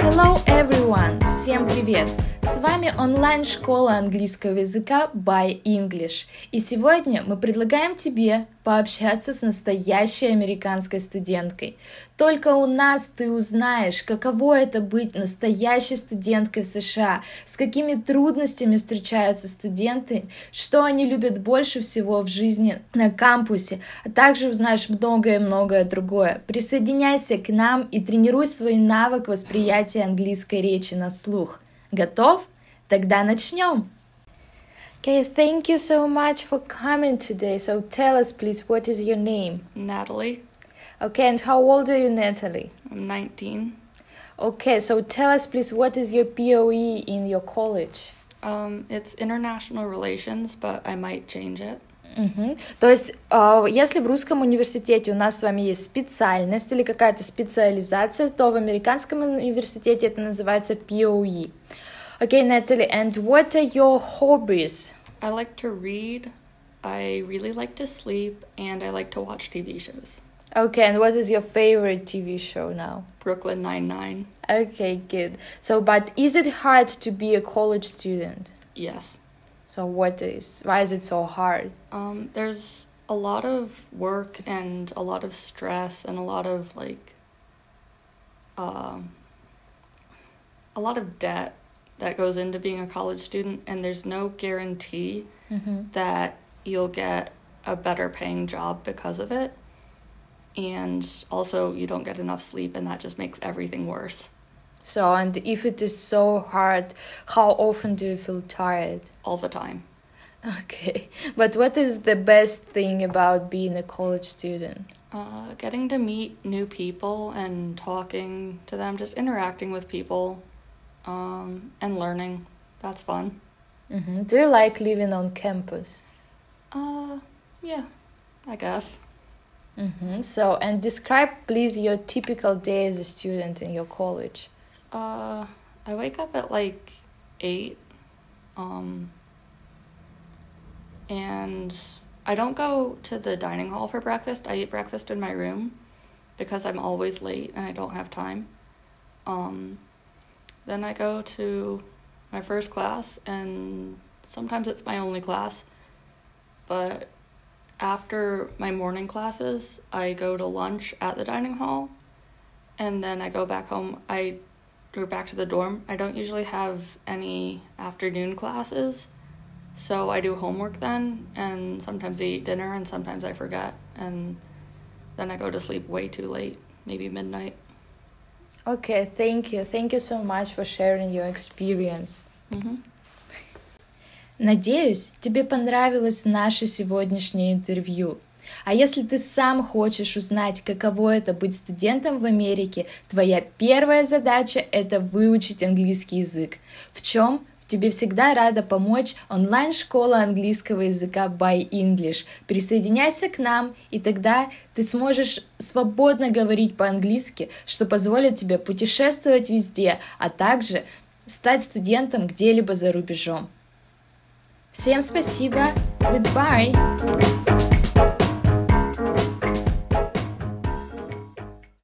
Hello everyone! Всем привет! С вами онлайн-школа английского языка by English. И сегодня мы предлагаем тебе пообщаться с настоящей американской студенткой. Только у нас ты узнаешь, каково это быть настоящей студенткой в США, с какими трудностями встречаются студенты, что они любят больше всего в жизни на кампусе, а также узнаешь многое-многое другое. Присоединяйся к нам и тренируй свой навык восприятия английской речи на слух. Готов? Тогда начнем. Okay, thank you so much for coming today. So tell us, please, what is your name? Natalie. Okay, and how old are you, Natalie? I'm 19. Okay, so tell us, please, what is your POE in your college? Um, it's international relations, but I might change it. Мгм. То есть, э, если в русском университете у нас с вами есть специальность или какая-то специализация, то в американском университете это называется POE. Okay, Natalie, and what are your hobbies? I like to read, I really like to sleep, and I like to watch TV shows. Okay, and what is your favorite TV show now? Brooklyn Nine-Nine. Okay, good. So, but is it hard to be a college student? Yes. So, what is, why is it so hard? Um, there's a lot of work and a lot of stress and a lot of like um, a lot of debt that goes into being a college student and there's no guarantee Mhm. that you'll get a better paying job because of it. And also you don't get enough sleep and that just makes everything worse So, and if it is so hard, how often do you feel tired? all the time. Okay, but what is the best thing about being a college student? Uh, getting to meet new people and talking to them, just interacting with people, um, and learning. That's fun. hmm Do you like living on campus? Uh, yeah, I guess. hmm So, and describe please your typical day as a student in your college. Uh, I wake up at like eight, um, and I don't go to the dining hall for breakfast. I eat breakfast in my room because I'm always late and I don't have time. Um, then I go to my first class, and sometimes it's my only class. But after my morning classes, I go to lunch at the dining hall, and then I go back home. I go back to the dorm. I don't usually have any afternoon classes, so I do homework then, and sometimes I eat dinner, and sometimes I forget, and then I go to sleep way too late, maybe midnight. Okay, thank you. Thank you so much for sharing your experience. hmm Надеюсь, тебе понравилось наше сегодняшнее интервью. А если ты сам хочешь узнать, каково это быть студентом в Америке, твоя первая задача – это выучить английский язык. В чем тебе всегда рада помочь онлайн-школа английского языка by English. Присоединяйся к нам, и тогда ты сможешь свободно говорить по-английски, что позволит тебе путешествовать везде, а также стать студентом где-либо за рубежом. Всем спасибо. Goodbye.